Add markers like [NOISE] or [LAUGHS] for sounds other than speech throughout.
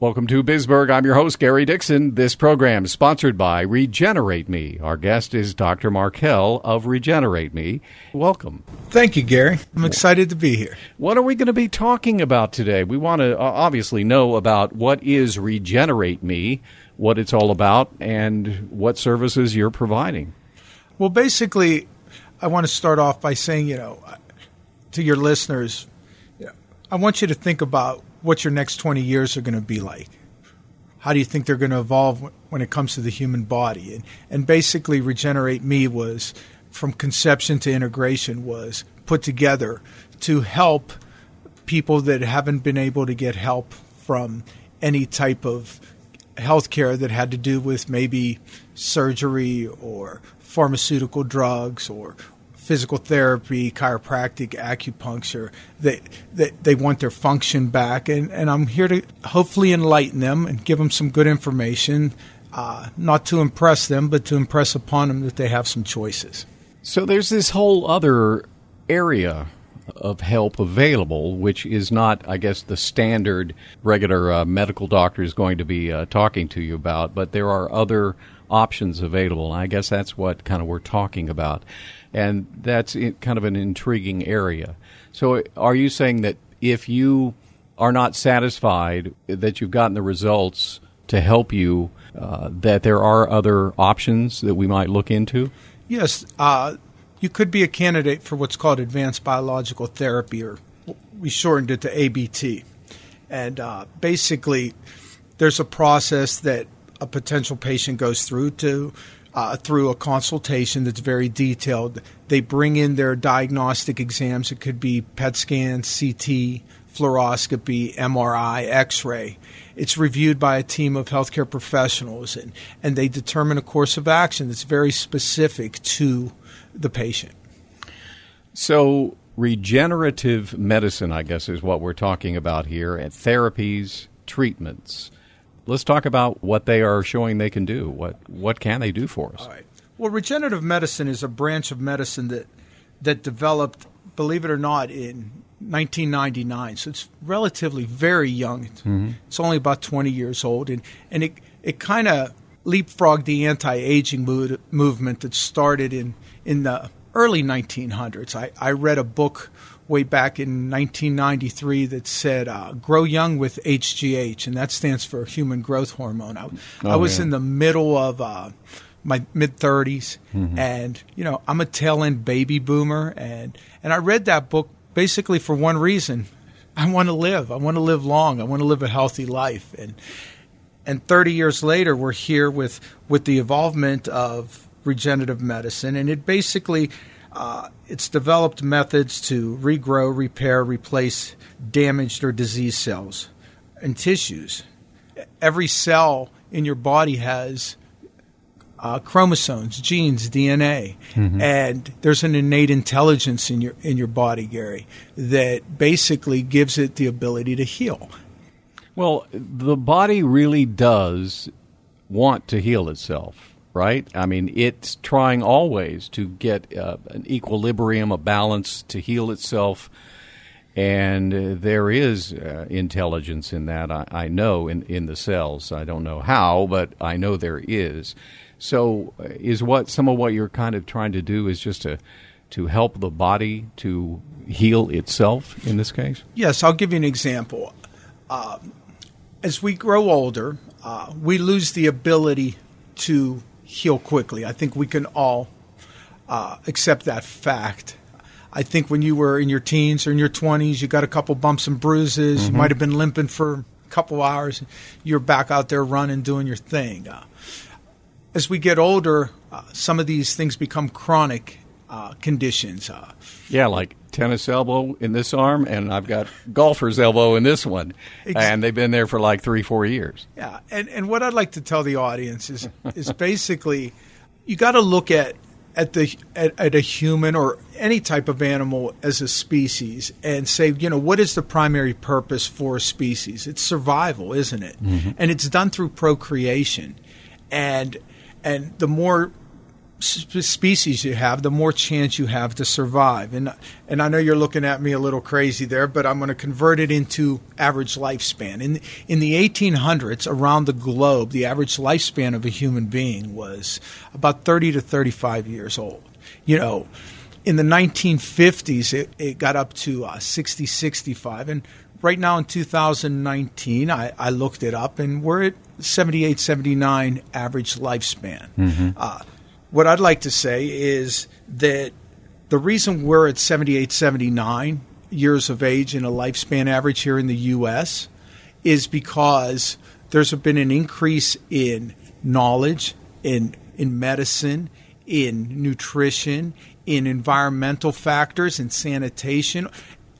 Welcome to Bisburg. I'm your host, Gary Dixon. This program is sponsored by Regenerate Me. Our guest is Dr. Markell of Regenerate Me. Welcome. Thank you, Gary. I'm excited to be here. What are we going to be talking about today? We want to uh, obviously know about what is Regenerate Me, what it's all about, and what services you're providing. Well, basically, I want to start off by saying, you know, to your listeners, I want you to think about what your next 20 years are going to be like. How do you think they're going to evolve when it comes to the human body? And, and basically, Regenerate Me was from conception to integration was put together to help people that haven't been able to get help from any type of healthcare that had to do with maybe surgery or pharmaceutical drugs or physical therapy, chiropractic, acupuncture. They, they, they want their function back. And, and I'm here to hopefully enlighten them and give them some good information, uh, not to impress them, but to impress upon them that they have some choices. So there's this whole other area of help available, which is not, I guess, the standard regular uh, medical doctor is going to be uh, talking to you about, but there are other options available. And I guess that's what kind of we're talking about and that's kind of an intriguing area. So, are you saying that if you are not satisfied that you've gotten the results to help you, uh, that there are other options that we might look into? Yes, uh, you could be a candidate for what's called advanced biological therapy, or we shortened it to ABT. And uh, basically, there's a process that a potential patient goes through to uh, through a consultation that's very detailed. They bring in their diagnostic exams. It could be PET scan, CT, fluoroscopy, MRI, X ray. It's reviewed by a team of healthcare professionals, and, and they determine a course of action that's very specific to the patient. So, regenerative medicine, I guess, is what we're talking about here, and therapies, treatments let's talk about what they are showing they can do. What what can they do for us? Right. Well, regenerative medicine is a branch of medicine that that developed, believe it or not, in 1999. So it's relatively very young. Mm-hmm. It's only about 20 years old, and and it it kind of leapfrogged the anti-aging mood, movement that started in in the early 1900s. I, I read a book way back in 1993 that said uh, "Grow Young with HGH," and that stands for Human Growth Hormone. I, oh, I was in the middle of uh, my mid 30s, mm-hmm. and you know I'm a tail end baby boomer, and and I read that book basically for one reason: I want to live. I want to live long. I want to live a healthy life, and and 30 years later, we're here with with the involvement of regenerative medicine, and it basically uh, it's developed methods to regrow, repair, replace damaged or diseased cells and tissues. Every cell in your body has uh, chromosomes, genes, DNA, mm-hmm. and there's an innate intelligence in your in your body, Gary, that basically gives it the ability to heal. Well, the body really does want to heal itself right? I mean, it's trying always to get uh, an equilibrium, a balance to heal itself. And uh, there is uh, intelligence in that, I, I, know, in, in the cells. I don't know how, but I know there is. So, uh, is what some of what you're kind of trying to do is just to, to help the body to heal itself in this case? Yes, I'll give you an example. Uh, as we grow older, uh, we lose the ability to heal quickly. I think we can all uh, accept that fact. I think when you were in your teens or in your 20s, you got a couple bumps and bruises. Mm-hmm. You might have been limping for a couple hours. You're back out there running, doing your thing. Uh, as we get older, uh, some of these things become chronic uh, conditions. Uh, yeah, like tennis elbow in this arm, and I've got golfer's elbow in this one, and they've been there for like three, four years. Yeah, and and what I'd like to tell the audience is is basically you got to look at at the at, at, a human or any type of animal as a species and say, you know, what is the primary purpose for a species? It's survival, isn't it? Mm-hmm. And it's done through procreation, and and the more species you have, the more chance you have to survive. And and I know you're looking at me a little crazy there, but I'm going to convert it into average lifespan. In in the 1800s, around the globe, the average lifespan of a human being was about 30 to 35 years old. You know, in the 1950s, it, it got up to uh, 60, 65, and right now in 2019, I, I looked it up, and we're at 78, 79 average lifespan. Mm-hmm. Uh, what I'd like to say is that the reason we're at 78, 79 years of age in a lifespan average here in the U.S. is because there's been an increase in knowledge, in in medicine, in nutrition, in environmental factors, in sanitation.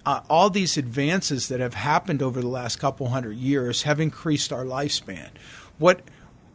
Uh, all these advances that have happened over the last couple hundred years have increased our lifespan. What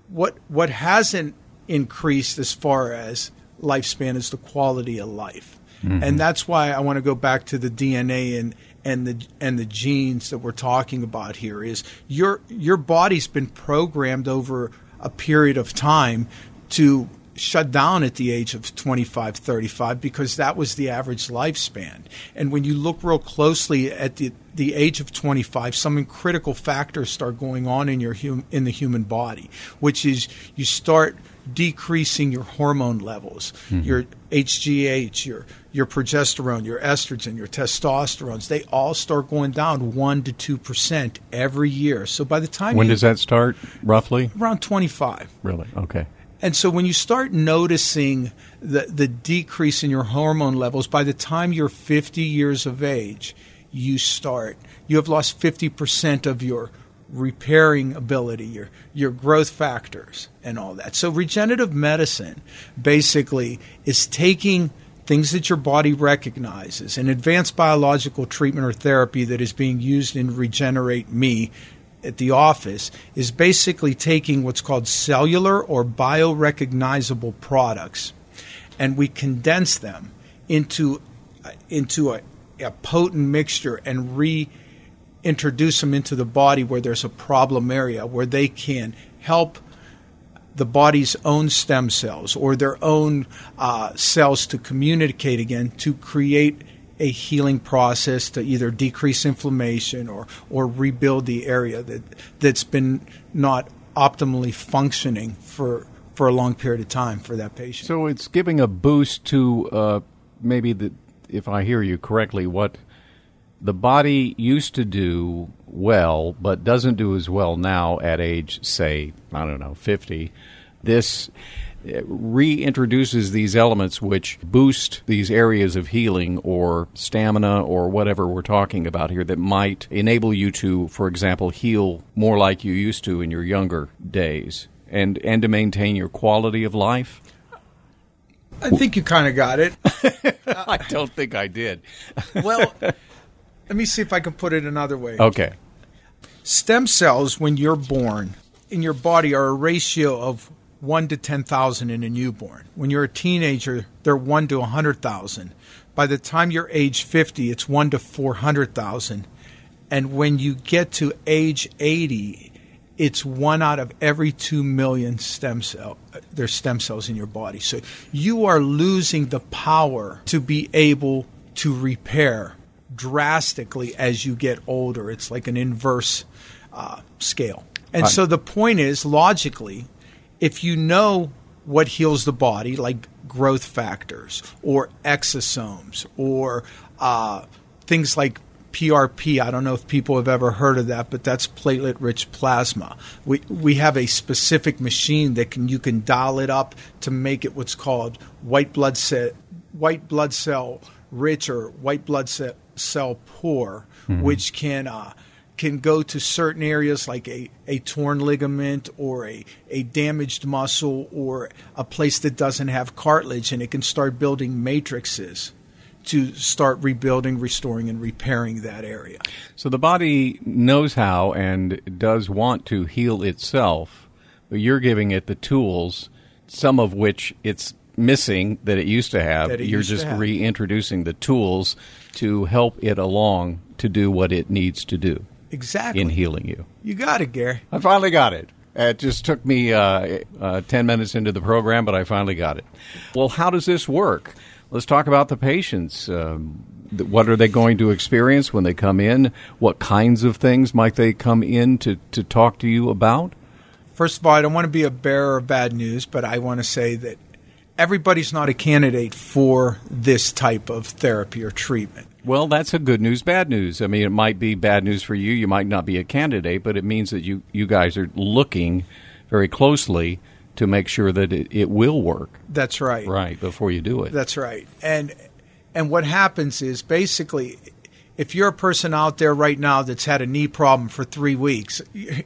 what what hasn't increased as far as lifespan is the quality of life. Mm-hmm. And that's why I want to go back to the DNA and and the and the genes that we're talking about here is your your body's been programmed over a period of time to shut down at the age of 25 35 because that was the average lifespan and when you look real closely at the the age of 25 some critical factors start going on in your hum, in the human body which is you start decreasing your hormone levels, mm-hmm. your HGH, your your progesterone, your estrogen, your testosterones, they all start going down one to two percent every year. So by the time when you, does that start roughly? Around twenty five. Really? Okay. And so when you start noticing the the decrease in your hormone levels, by the time you're fifty years of age, you start you have lost fifty percent of your repairing ability, your your growth factors, and all that. So regenerative medicine basically is taking things that your body recognizes, an advanced biological treatment or therapy that is being used in Regenerate Me at the office is basically taking what's called cellular or biorecognizable products, and we condense them into into a, a potent mixture and re introduce them into the body where there's a problem area where they can help the body's own stem cells or their own uh, cells to communicate again to create a healing process to either decrease inflammation or, or rebuild the area that, that's been not optimally functioning for, for a long period of time for that patient. So it's giving a boost to uh, maybe the, if I hear you correctly, what the body used to do well, but doesn't do as well now at age, say, I don't know, 50. This reintroduces these elements which boost these areas of healing or stamina or whatever we're talking about here that might enable you to, for example, heal more like you used to in your younger days and, and to maintain your quality of life? I think you kind of got it. [LAUGHS] I don't think I did. well, let me see if I can put it another way. Okay. Stem cells, when you're born, in your body are a ratio of 1 to 10,000 in a newborn. When you're a teenager, they're 1 to 100,000. By the time you're age 50, it's 1 to 400,000. And when you get to age 80, it's one out of every 2 million stem cell there's stem cells in your body. So you are losing the power to be able to repair drastically as you get older. It's like an inverse uh, scale. And right. so the point is, logically, if you know what heals the body, like growth factors or exosomes or uh, things like PRP. I don't know if people have ever heard of that, but that's platelet rich plasma. We we have a specific machine that can you can dial it up to make it what's called white blood cell white blood cell rich or white blood cell, cell poor, mm-hmm. which can uh, can go to certain areas like a, a torn ligament or a, a damaged muscle or a place that doesn't have cartilage and it can start building matrices to start rebuilding, restoring, and repairing that area. So the body knows how and does want to heal itself, but you're giving it the tools, some of which it's missing that it used to have. You're just have. reintroducing the tools to help it along to do what it needs to do Exactly. in healing you. You got it, Gary. I finally got it. It just took me uh, uh, 10 minutes into the program, but I finally got it. Well, how does this work? Let's talk about the patients. Um, what are they going to experience when they come in? What kinds of things might they come in to, to talk to you about? First of all, I don't want to be a bearer of bad news, but I want to say that everybody's not a candidate for this type of therapy or treatment. Well, that's a good news, bad news. I mean, it might be bad news for you. You might not be a candidate, but it means that you, you guys are looking very closely to make sure that it, it will work That's right. right before you do it. That's right. And and what happens is basically if you're a person out there right now that's had a knee problem for three weeks,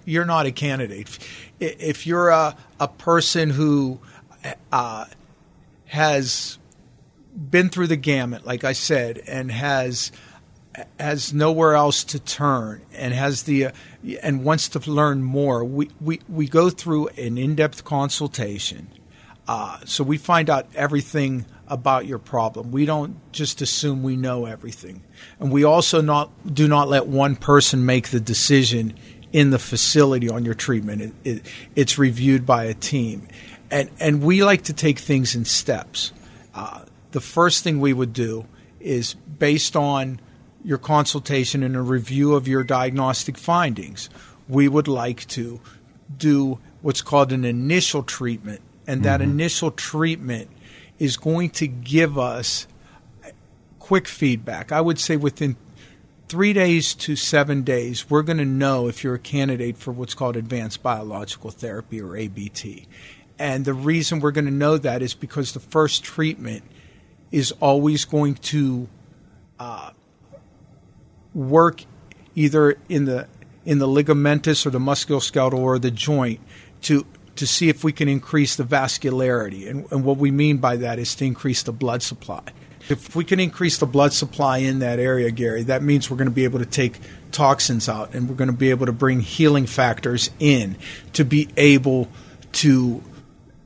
you're not a candidate. If you're a, a person who uh, has been through the gamut, like I said, and has has nowhere else to turn and has the uh, and wants to learn more, we, we, we go through an in-depth consultation. Uh, so we find out everything about your problem. We don't just assume we know everything, and we also not do not let one person make the decision in the facility on your treatment. It, it, it's reviewed by a team, and and we like to take things in steps. Uh, the first thing we would do is based on your consultation and a review of your diagnostic findings, we would like to do what's called an initial treatment. And that initial treatment is going to give us quick feedback. I would say within three days to seven days, we're going to know if you're a candidate for what's called advanced biological therapy or ABT. And the reason we're going to know that is because the first treatment is always going to uh, work either in the in the ligamentous or the musculoskeletal or the joint to to see if we can increase the vascularity. And, and what we mean by that is to increase the blood supply. If we can increase the blood supply in that area, Gary, that means we're going to be able to take toxins out and we're going to be able to bring healing factors in to be able to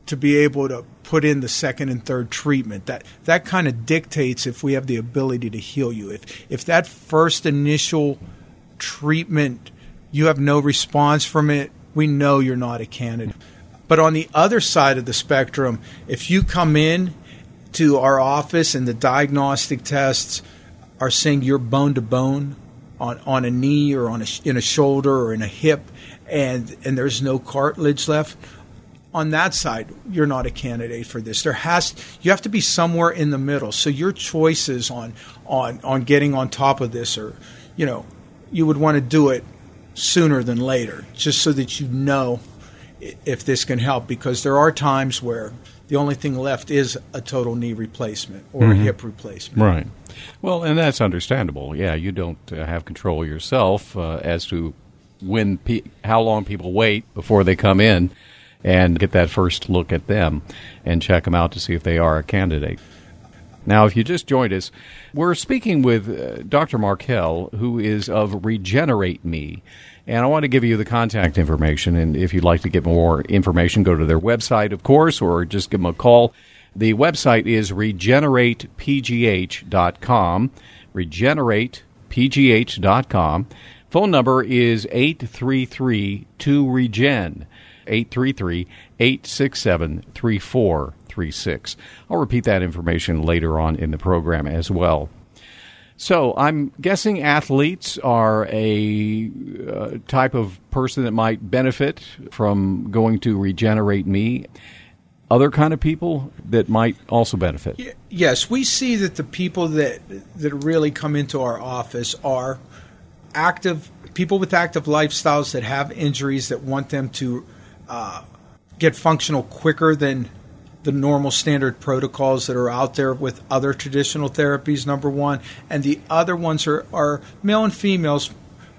to be able to put in the second and third treatment. That that kind of dictates if we have the ability to heal you. If if that first initial treatment you have no response from it, we know you're not a candidate. But on the other side of the spectrum, if you come in to our office and the diagnostic tests are saying you're bone to bone on, on a knee or on a, in a shoulder or in a hip and and there's no cartilage left on that side you're not a candidate for this. There has you have to be somewhere in the middle. So your choices on on on getting on top of this are you know you would want to do it sooner than later just so that you know if this can help because there are times where the only thing left is a total knee replacement or a hip replacement. Right. Well, and that's understandable. Yeah, you don't uh, have control yourself uh, as to when pe- how long people wait before they come in and get that first look at them and check them out to see if they are a candidate. Now, if you just joined us, we're speaking with uh, Dr. Markell, who is of Regenerate Me. And I want to give you the contact information. And if you'd like to get more information, go to their website, of course, or just give them a call. The website is regeneratepgh.com. Regeneratepgh.com. Phone number is 833 2REGEN. 833 867 3436. I'll repeat that information later on in the program as well. So I'm guessing athletes are a uh, type of person that might benefit from going to Regenerate Me. Other kind of people that might also benefit. Yes, we see that the people that that really come into our office are active people with active lifestyles that have injuries that want them to uh, get functional quicker than the normal standard protocols that are out there with other traditional therapies. Number one, and the other ones are are male and females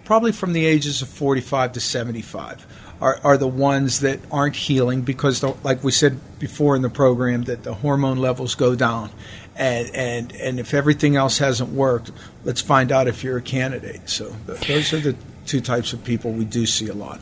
probably from the ages of 45 to 75 are, are the ones that aren't healing because, the, like we said before in the program, that the hormone levels go down. And, and, and if everything else hasn't worked, let's find out if you're a candidate. So those are the two types of people we do see a lot.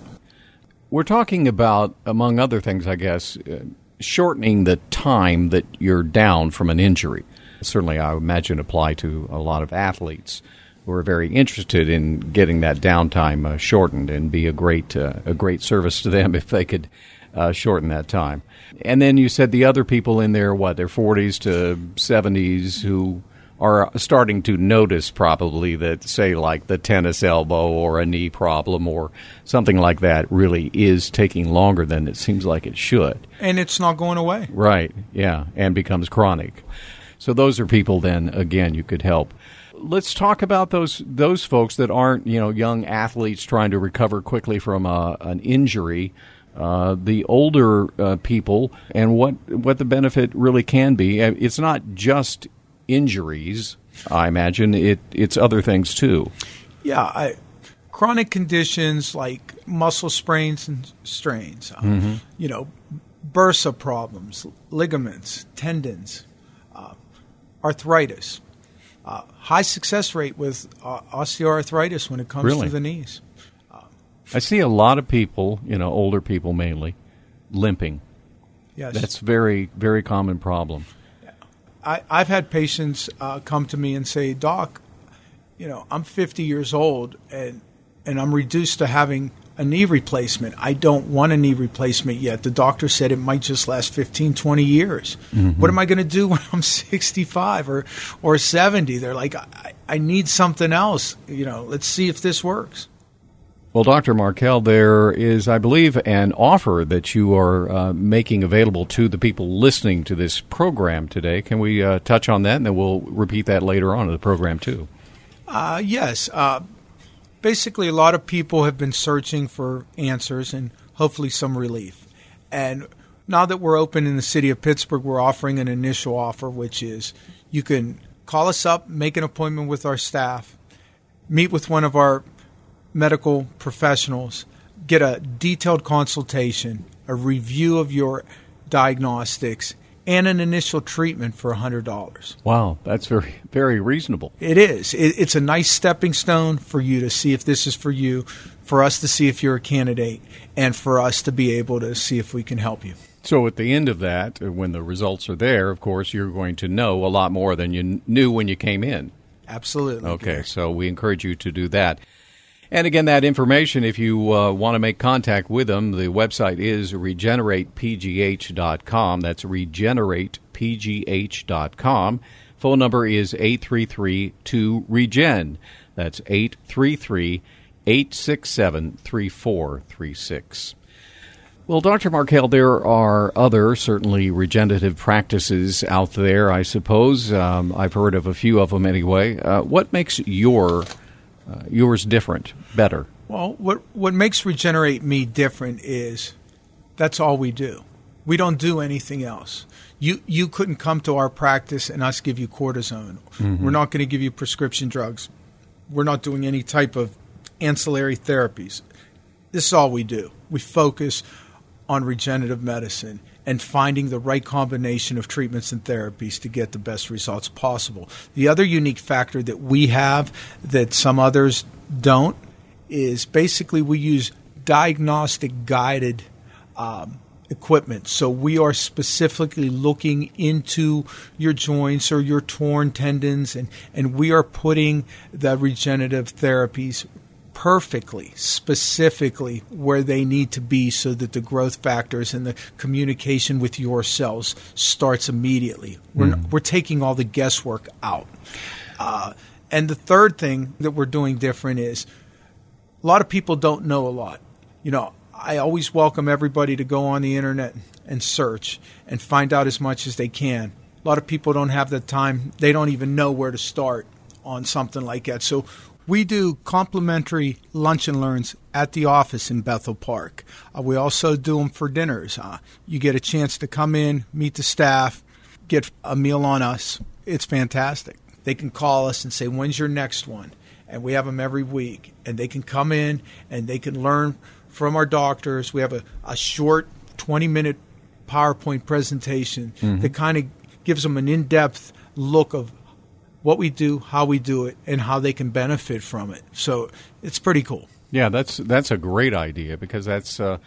We're talking about, among other things, I guess, uh, shortening the time that you're down from an injury. Certainly, I imagine apply to a lot of athletes who are very interested in getting that downtime uh, shortened and be a great uh, a great service to them [LAUGHS] if they could uh, shorten that time. And then you said the other people in there, what their 40s to 70s, who are starting to notice probably that, say, like the tennis elbow or a knee problem or something like that really is taking longer than it seems like it should. And it's not going away. Right, yeah, and becomes chronic. So those are people then, again, you could help let's talk about those those folks that aren't you know young athletes trying to recover quickly from a, an injury. Uh, the older uh, people and what what the benefit really can be. Uh, it's not just injuries. I imagine it it's other things too. Yeah, I, chronic conditions like muscle sprains and strains. Uh, mm-hmm. You know, bursa problems, ligaments, tendons, uh, arthritis uh, high success rate with uh, osteoarthritis when it comes really? to the knees. I see a lot of people, you know, older people mainly, limping. Yes, that's very very common problem. I, I've had patients uh, come to me and say, "Doc, you know, I'm 50 years old and and I'm reduced to having a knee replacement. I don't want a knee replacement yet. The doctor said it might just last 15, 20 years. Mm-hmm. What am I going to do when I'm [LAUGHS] 65 or, or 70? They're like, I, I need something else. You know, let's see if this works. Well, Dr. Markell, there is, I believe, an offer that you are uh, making available to the people listening to this program today. Can we uh, touch on that, and then we'll repeat that later on in the program too? Uh, yes. Uh, basically, a lot of people have been searching for answers and hopefully some relief. And now that we're open in the city of Pittsburgh, we're offering an initial offer, which is you can call us up, make an appointment with our staff, meet with one of our medical professionals, get a detailed consultation, a review of your diagnostics, and an initial treatment for $100. Wow, that's very very reasonable. It is. It, it's a nice stepping stone for you to see if this is for you, for us to see if you're a candidate, and for us to be able to see if we can help you. So at the end of that, uh, when the results are there, of course, you're going to know a lot more than you knew when you came in. Absolutely. Okay, so we encourage you to do that. And again, that information, if you uh, want to make contact with them, the website is regeneratepgh.com. That's regeneratepgh.com. Phone number is 833 2REGEN. That's 833 867 3436. Well, Dr. Markel, there are other, certainly regenerative practices out there, I suppose. Um, I've heard of a few of them anyway. Uh, what makes your uh, yours different, better? Well, what what makes Regenerate Me different is that's all we do. We don't do anything else. You you couldn't come to our practice and us give you cortisone. Mm-hmm. We're not going to give you prescription drugs. We're not doing any type of ancillary therapies. This is all we do. We focus on regenerative medicine and finding the right combination of treatments and therapies to get the best results possible. The other unique factor that we have that some others don't is basically we use diagnostic guided um, equipment. So we are specifically looking into your joints or your torn tendons, and, and we are putting the regenerative therapies perfectly, specifically where they need to be so that the growth factors and the communication with your cells starts immediately. We're, mm. we're taking all the guesswork out. Uh, and the third thing that we're doing different is a lot of people don't know a lot. You know, I always welcome everybody to go on the internet and search and find out as much as they can. A lot of people don't have the time, they don't even know where to start on something like that. So we do complimentary lunch and learns at the office in Bethel Park. Uh, we also do them for dinners. Uh, you get a chance to come in, meet the staff, get a meal on us. It's fantastic. They can call us and say, When's your next one? and we have them every week, and they can come in and they can learn from our doctors. We have a, a short 20 minute PowerPoint presentation that kind of gives them an in depth look of what we do, how we do it, and how they can benefit from it. So it's pretty cool. Yeah, that's that's a great idea because that's uh,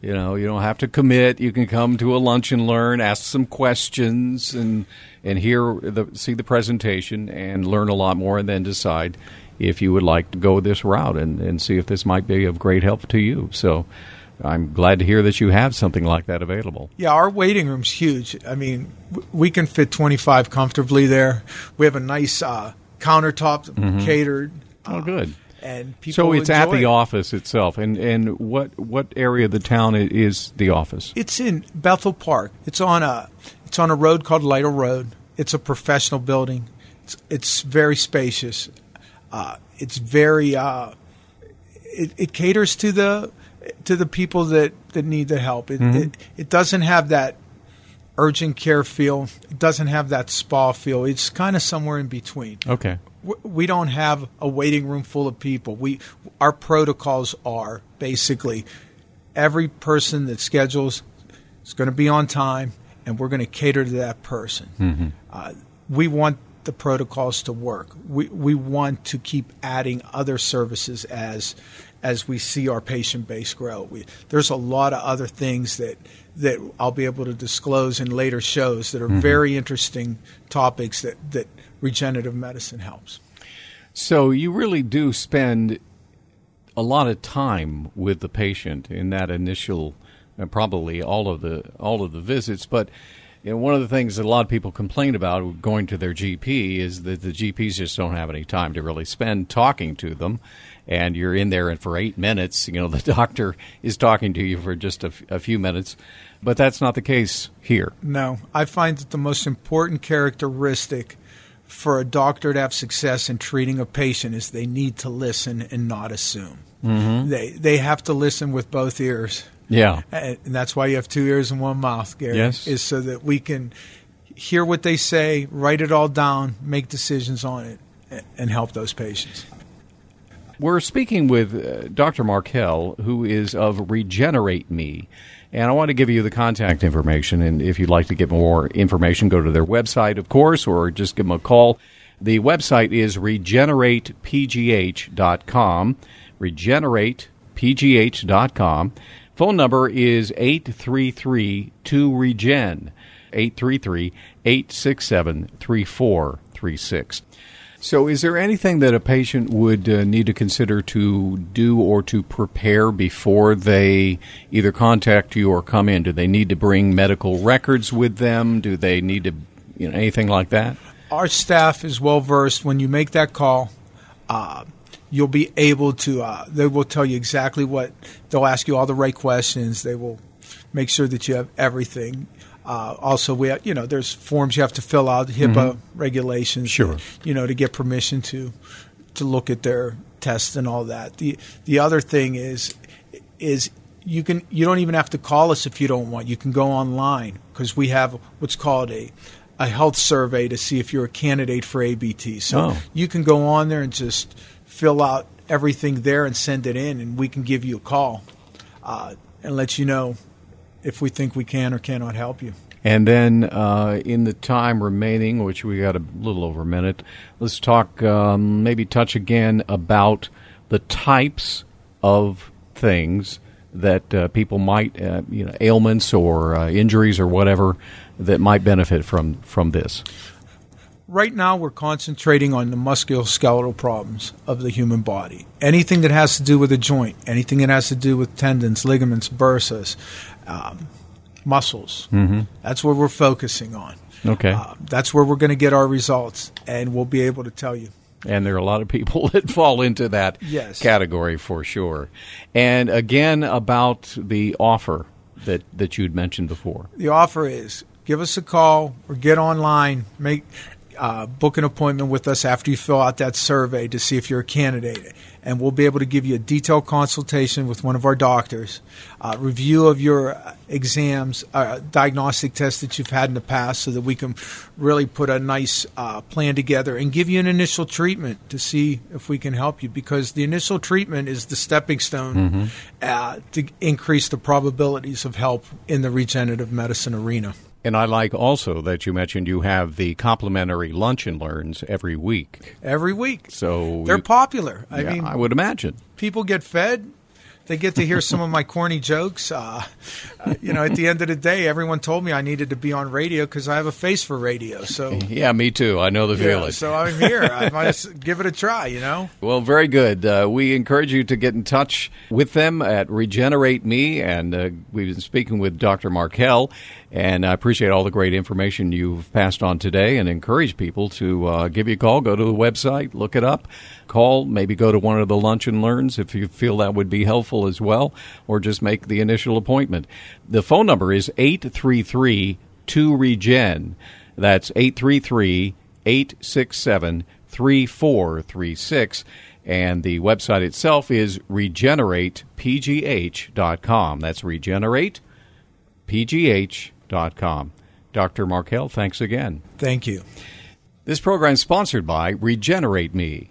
you know you don't have to commit. You can come to a lunch and learn, ask some questions, and and hear the see the presentation and learn a lot more, and then decide if you would like to go this route and, and see if this might be of great help to you. So. I'm glad to hear that you have something like that available. Yeah, our waiting room's huge. I mean, we can fit 25 comfortably there. We have a nice uh, countertop catered. Oh, uh, good. And people So it's at the it. office itself, and and what what area of the town is the office? It's in Bethel Park. It's on a it's on a road called Lytle Road. It's a professional building. It's, it's very spacious. Uh, it's very uh, it, it caters to the to the people that, that need the help. It, it it doesn't have that urgent care feel. It doesn't have that spa feel. It's kind of somewhere in between. Okay. We don't have a waiting room full of people. We our protocols are basically every person that schedules is going to be on time, and we're going to cater to that person. Uh, we want the protocols to work. We we want to keep adding other services as as we see our patient base grow. We, there's a lot of other things that that I'll be able to disclose in later shows that are very interesting topics that that regenerative medicine helps. So you really do spend a lot of time with the patient in that initial, uh, probably all of the all of the visits. But you know, one of the things that a lot of people complain about going to their GP is that the GPs just don't have any time to really spend talking to them. And you're in there, and for eight minutes, you know, [LAUGHS] the doctor is talking to you for just a, f- a few minutes. But that's not the case here. No, I find that the most important characteristic for a doctor to have success in treating a patient is they need to listen and not assume. Mm-hmm. They they have to listen with both ears, Yeah. and that's why you have two ears and one mouth, Gary. Yes. is so that we can hear what they say, write it all down, make decisions on it, and help those patients. We're speaking with uh, Dr. Markell, who is of Regenerate Me. And I want to give you the contact information. And if you'd like to get more information, go to their website, of course, or just give them a call. The website is regeneratepgh.com. Regeneratepgh.com. Phone number is 833 2REGEN. 833 867 3436. So, is there anything that a patient would uh, need to consider to do or to prepare before they either contact you or come in? Do they need to bring medical records with them? Do they need to, you know, anything like that? our staff is well versed. When you make that call, uh, you'll be able to. Uh, they will tell you exactly what. They'll ask you all the right questions. They will make sure that you have everything. Uh, also, we you know there's forms you have to fill out, HIPAA regulations. Sure. You know to get permission to to look at their tests and all that. The the other thing is is you can you don't even have to call us if you don't want. You can go online because we have what's called a a health survey to see if you're a candidate for ABT. So Oh. you can go on there and just fill out everything there and send it in, and we can give you a call uh, and let you know if we think we can or cannot help you. And then, uh, in the time remaining, which we got a little over a minute, let's talk, um, maybe touch again about the types of things that uh, people might, uh, you know, ailments or uh, injuries or whatever that might benefit from from this. Right now, we're concentrating on the musculoskeletal problems of the human body. Anything that has to do with a joint, anything that has to do with tendons, ligaments, bursas, um, muscles. Mm-hmm. That's where we're focusing on. Okay. Uh, that's where we're going to get our results, and we'll be able to tell you. And there are a lot of people [LAUGHS] that fall into that Yes. category for sure. And again, about the offer that, that you'd mentioned before. The offer is give us a call or get online, make uh, book an appointment with us after you fill out that survey to see if you're a candidate, and we'll be able to give you a detailed consultation with one of our doctors, uh, review of your exams, uh, diagnostic tests that you've had in the past, so that we can really put a nice uh, plan together and give you an initial treatment to see if we can help you. Because the initial treatment is the stepping stone mm-hmm. Uh, to increase the probabilities of help in the regenerative medicine arena. And I like also that you mentioned you have the complimentary lunch and learns every week. Every week. So they're popular. I yeah, mean, I would imagine people get fed. They get to hear some of my corny jokes. Uh, you know, at the end of the day, everyone told me I needed to be on radio because I have a face for radio. So yeah, me too. I know the yeah, feeling. So I'm here. I [LAUGHS] might give it a try. You know. Well, very good. Uh, we encourage you to get in touch with them at Regenerate Me, and uh, we've been speaking with Dr. Markell, And I appreciate all the great information you've passed on today and encourage people to uh, give you a call, go to the website, look it up, call, maybe go to one of the lunch and learns if you feel that would be helpful as well, or just make the initial appointment. The phone number is 833 2REGEN. That's 833 867 3436. And the website itself is regeneratepgh.com. That's regeneratepgh.com com. Dr. Markell, thanks again. Thank you. This program is sponsored by Regenerate Me.